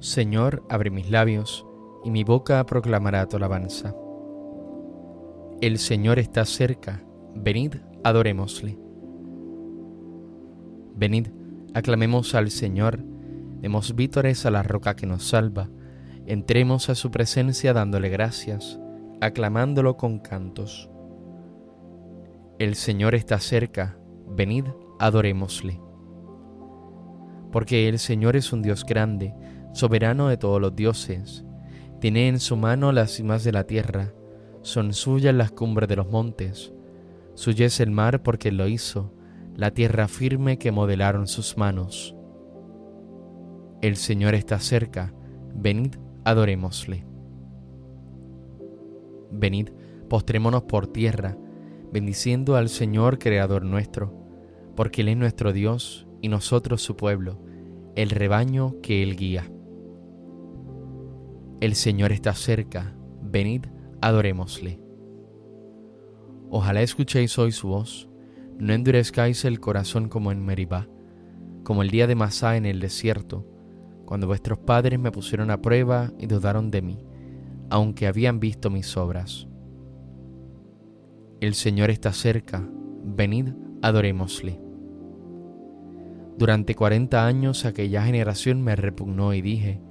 Señor, abre mis labios, y mi boca proclamará tu alabanza. El Señor está cerca, venid, adorémosle. Venid, aclamemos al Señor, demos vítores a la roca que nos salva, entremos a su presencia dándole gracias, aclamándolo con cantos. El Señor está cerca, venid, adorémosle. Porque el Señor es un Dios grande, soberano de todos los dioses. Tiene en su mano las cimas de la tierra, son suyas las cumbres de los montes. Suya es el mar porque lo hizo, la tierra firme que modelaron sus manos. El Señor está cerca, venid, adorémosle. Venid, postrémonos por tierra, bendiciendo al Señor Creador nuestro, porque Él es nuestro Dios y nosotros su pueblo, el rebaño que Él guía. El Señor está cerca, venid, adorémosle. Ojalá escuchéis hoy su voz, no endurezcáis el corazón como en Meribá, como el día de Masá en el desierto, cuando vuestros padres me pusieron a prueba y dudaron de mí, aunque habían visto mis obras. El Señor está cerca, venid, adorémosle. Durante cuarenta años aquella generación me repugnó y dije,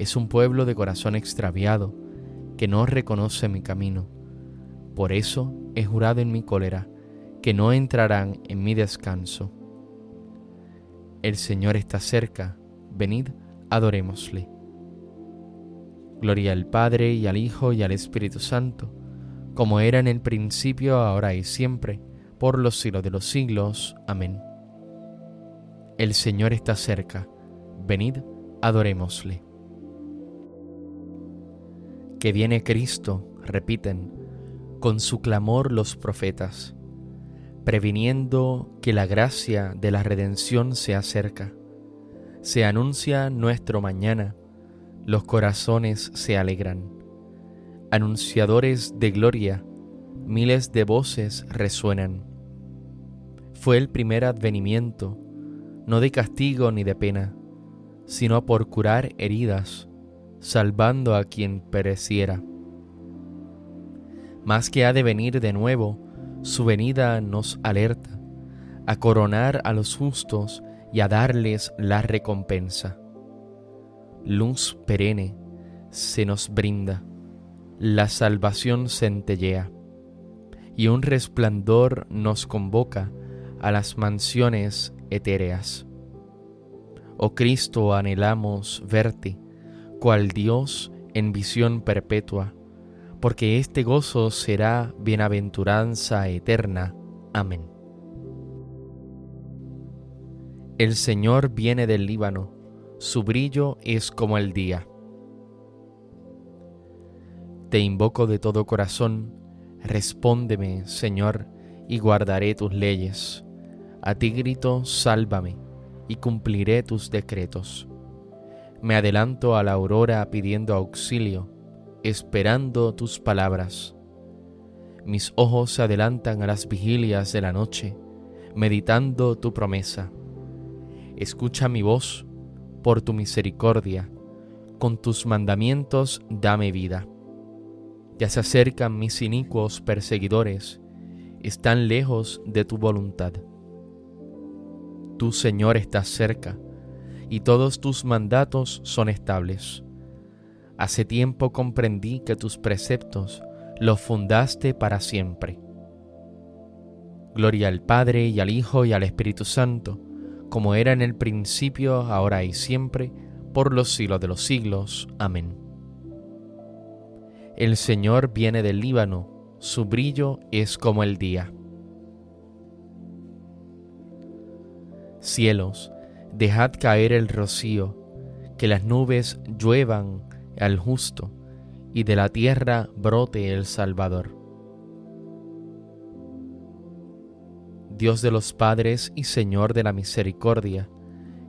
es un pueblo de corazón extraviado, que no reconoce mi camino. Por eso he jurado en mi cólera, que no entrarán en mi descanso. El Señor está cerca, venid, adorémosle. Gloria al Padre y al Hijo y al Espíritu Santo, como era en el principio, ahora y siempre, por los siglos de los siglos. Amén. El Señor está cerca, venid, adorémosle que viene Cristo, repiten, con su clamor los profetas, previniendo que la gracia de la redención se acerca. Se anuncia nuestro mañana, los corazones se alegran. Anunciadores de gloria, miles de voces resuenan. Fue el primer advenimiento, no de castigo ni de pena, sino por curar heridas salvando a quien pereciera. Más que ha de venir de nuevo, su venida nos alerta a coronar a los justos y a darles la recompensa. Luz perenne se nos brinda, la salvación centellea, y un resplandor nos convoca a las mansiones etéreas. Oh Cristo, anhelamos verte, cual Dios en visión perpetua, porque este gozo será bienaventuranza eterna. Amén. El Señor viene del Líbano, su brillo es como el día. Te invoco de todo corazón, respóndeme, Señor, y guardaré tus leyes. A ti grito, sálvame, y cumpliré tus decretos. Me adelanto a la aurora pidiendo auxilio, esperando tus palabras. Mis ojos se adelantan a las vigilias de la noche, meditando tu promesa. Escucha mi voz por tu misericordia, con tus mandamientos dame vida. Ya se acercan mis inicuos perseguidores, están lejos de tu voluntad. Tu Señor, estás cerca y todos tus mandatos son estables. Hace tiempo comprendí que tus preceptos los fundaste para siempre. Gloria al Padre y al Hijo y al Espíritu Santo, como era en el principio, ahora y siempre, por los siglos de los siglos. Amén. El Señor viene del Líbano, su brillo es como el día. Cielos, Dejad caer el rocío, que las nubes lluevan al justo, y de la tierra brote el Salvador. Dios de los padres y Señor de la misericordia,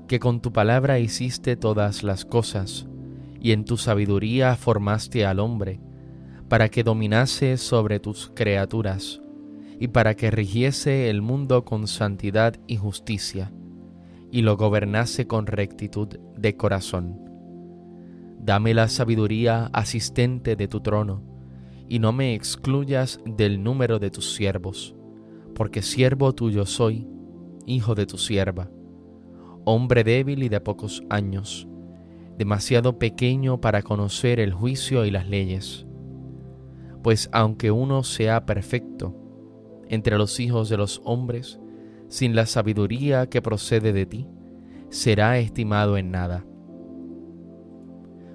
que con tu palabra hiciste todas las cosas, y en tu sabiduría formaste al hombre, para que dominase sobre tus criaturas, y para que rigiese el mundo con santidad y justicia y lo gobernase con rectitud de corazón. Dame la sabiduría asistente de tu trono, y no me excluyas del número de tus siervos, porque siervo tuyo soy, hijo de tu sierva, hombre débil y de pocos años, demasiado pequeño para conocer el juicio y las leyes. Pues aunque uno sea perfecto, entre los hijos de los hombres, sin la sabiduría que procede de ti, será estimado en nada.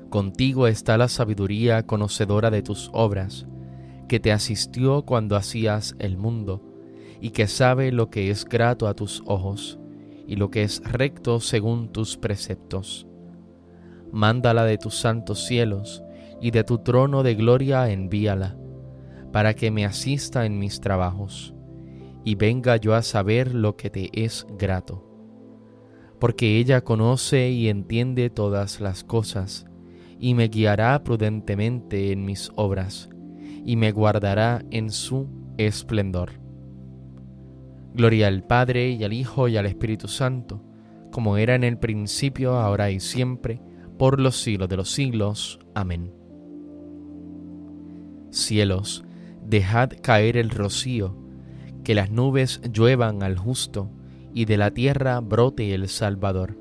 Contigo está la sabiduría conocedora de tus obras, que te asistió cuando hacías el mundo, y que sabe lo que es grato a tus ojos, y lo que es recto según tus preceptos. Mándala de tus santos cielos, y de tu trono de gloria envíala, para que me asista en mis trabajos, y venga yo a saber lo que te es grato. Porque ella conoce y entiende todas las cosas, y me guiará prudentemente en mis obras, y me guardará en su esplendor. Gloria al Padre y al Hijo y al Espíritu Santo, como era en el principio, ahora y siempre, por los siglos de los siglos. Amén. Cielos, dejad caer el rocío, que las nubes lluevan al justo, y de la tierra brote el Salvador.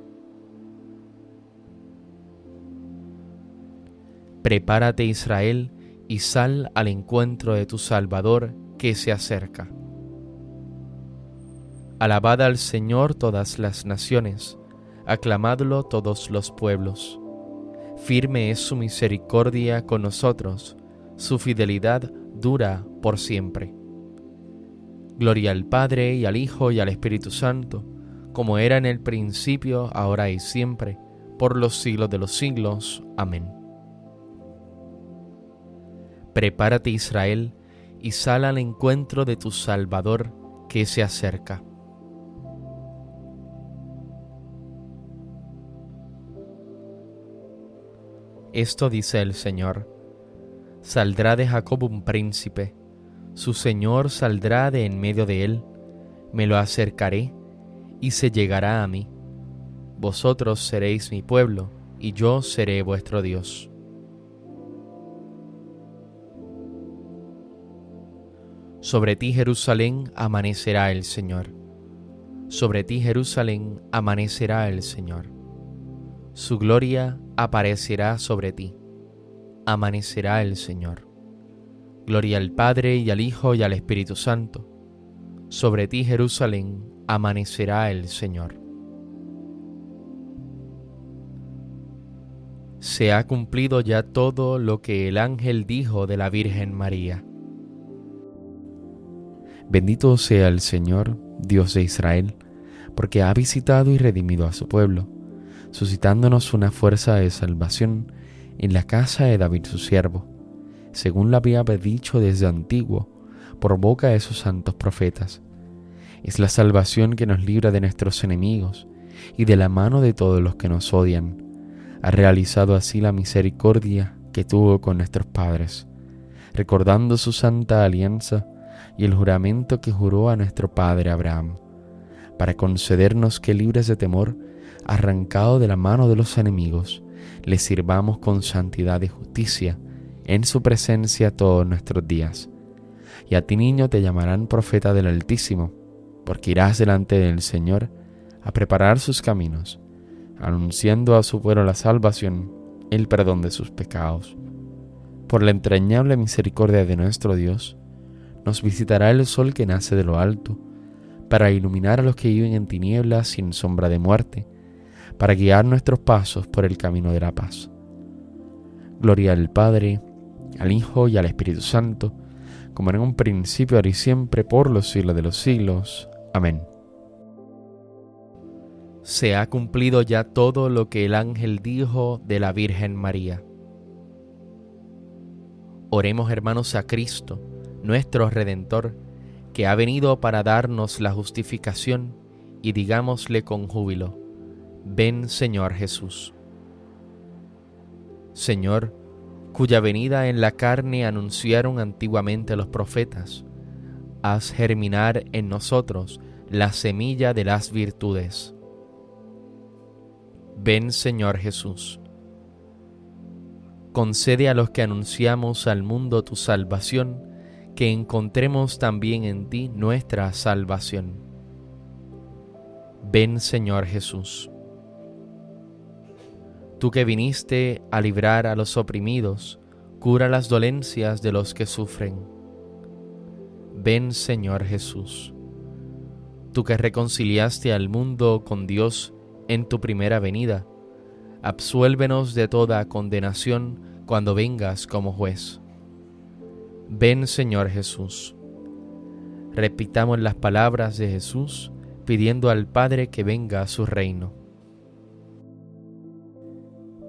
Prepárate Israel y sal al encuentro de tu Salvador que se acerca. Alabad al Señor todas las naciones, aclamadlo todos los pueblos. Firme es su misericordia con nosotros, su fidelidad dura por siempre. Gloria al Padre y al Hijo y al Espíritu Santo, como era en el principio, ahora y siempre, por los siglos de los siglos. Amén. Prepárate Israel y sal al encuentro de tu Salvador que se acerca. Esto dice el Señor. Saldrá de Jacob un príncipe, su Señor saldrá de en medio de él, me lo acercaré y se llegará a mí. Vosotros seréis mi pueblo y yo seré vuestro Dios. Sobre ti Jerusalén amanecerá el Señor. Sobre ti Jerusalén amanecerá el Señor. Su gloria aparecerá sobre ti. Amanecerá el Señor. Gloria al Padre y al Hijo y al Espíritu Santo. Sobre ti Jerusalén amanecerá el Señor. Se ha cumplido ya todo lo que el ángel dijo de la Virgen María Bendito sea el Señor, Dios de Israel, porque ha visitado y redimido a su pueblo, suscitándonos una fuerza de salvación en la casa de David su siervo, según lo había dicho desde antiguo por boca de sus santos profetas. Es la salvación que nos libra de nuestros enemigos y de la mano de todos los que nos odian. Ha realizado así la misericordia que tuvo con nuestros padres, recordando su santa alianza y el juramento que juró a nuestro padre Abraham, para concedernos que libres de temor, arrancado de la mano de los enemigos, le sirvamos con santidad y justicia en su presencia todos nuestros días. Y a ti niño te llamarán profeta del Altísimo, porque irás delante del Señor a preparar sus caminos, anunciando a su pueblo la salvación, el perdón de sus pecados. Por la entrañable misericordia de nuestro Dios, nos visitará el sol que nace de lo alto, para iluminar a los que viven en tinieblas sin sombra de muerte, para guiar nuestros pasos por el camino de la paz. Gloria al Padre, al Hijo y al Espíritu Santo, como en un principio, ahora y siempre, por los siglos de los siglos. Amén. Se ha cumplido ya todo lo que el ángel dijo de la Virgen María. Oremos hermanos a Cristo nuestro Redentor, que ha venido para darnos la justificación, y digámosle con júbilo, ven Señor Jesús. Señor, cuya venida en la carne anunciaron antiguamente los profetas, haz germinar en nosotros la semilla de las virtudes. Ven Señor Jesús. concede a los que anunciamos al mundo tu salvación, que encontremos también en ti nuestra salvación. Ven Señor Jesús. Tú que viniste a librar a los oprimidos, cura las dolencias de los que sufren. Ven Señor Jesús. Tú que reconciliaste al mundo con Dios en tu primera venida, absuélvenos de toda condenación cuando vengas como juez. Ven Señor Jesús. Repitamos las palabras de Jesús pidiendo al Padre que venga a su reino.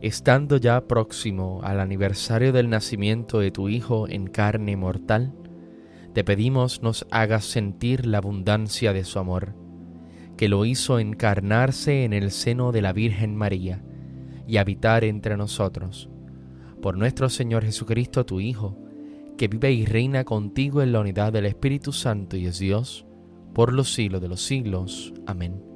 estando ya próximo al aniversario del nacimiento de tu Hijo en carne mortal, te pedimos nos hagas sentir la abundancia de su amor, que lo hizo encarnarse en el seno de la Virgen María y habitar entre nosotros. Por nuestro Señor Jesucristo, tu Hijo, que vive y reina contigo en la unidad del Espíritu Santo y es Dios, por los siglos de los siglos. Amén.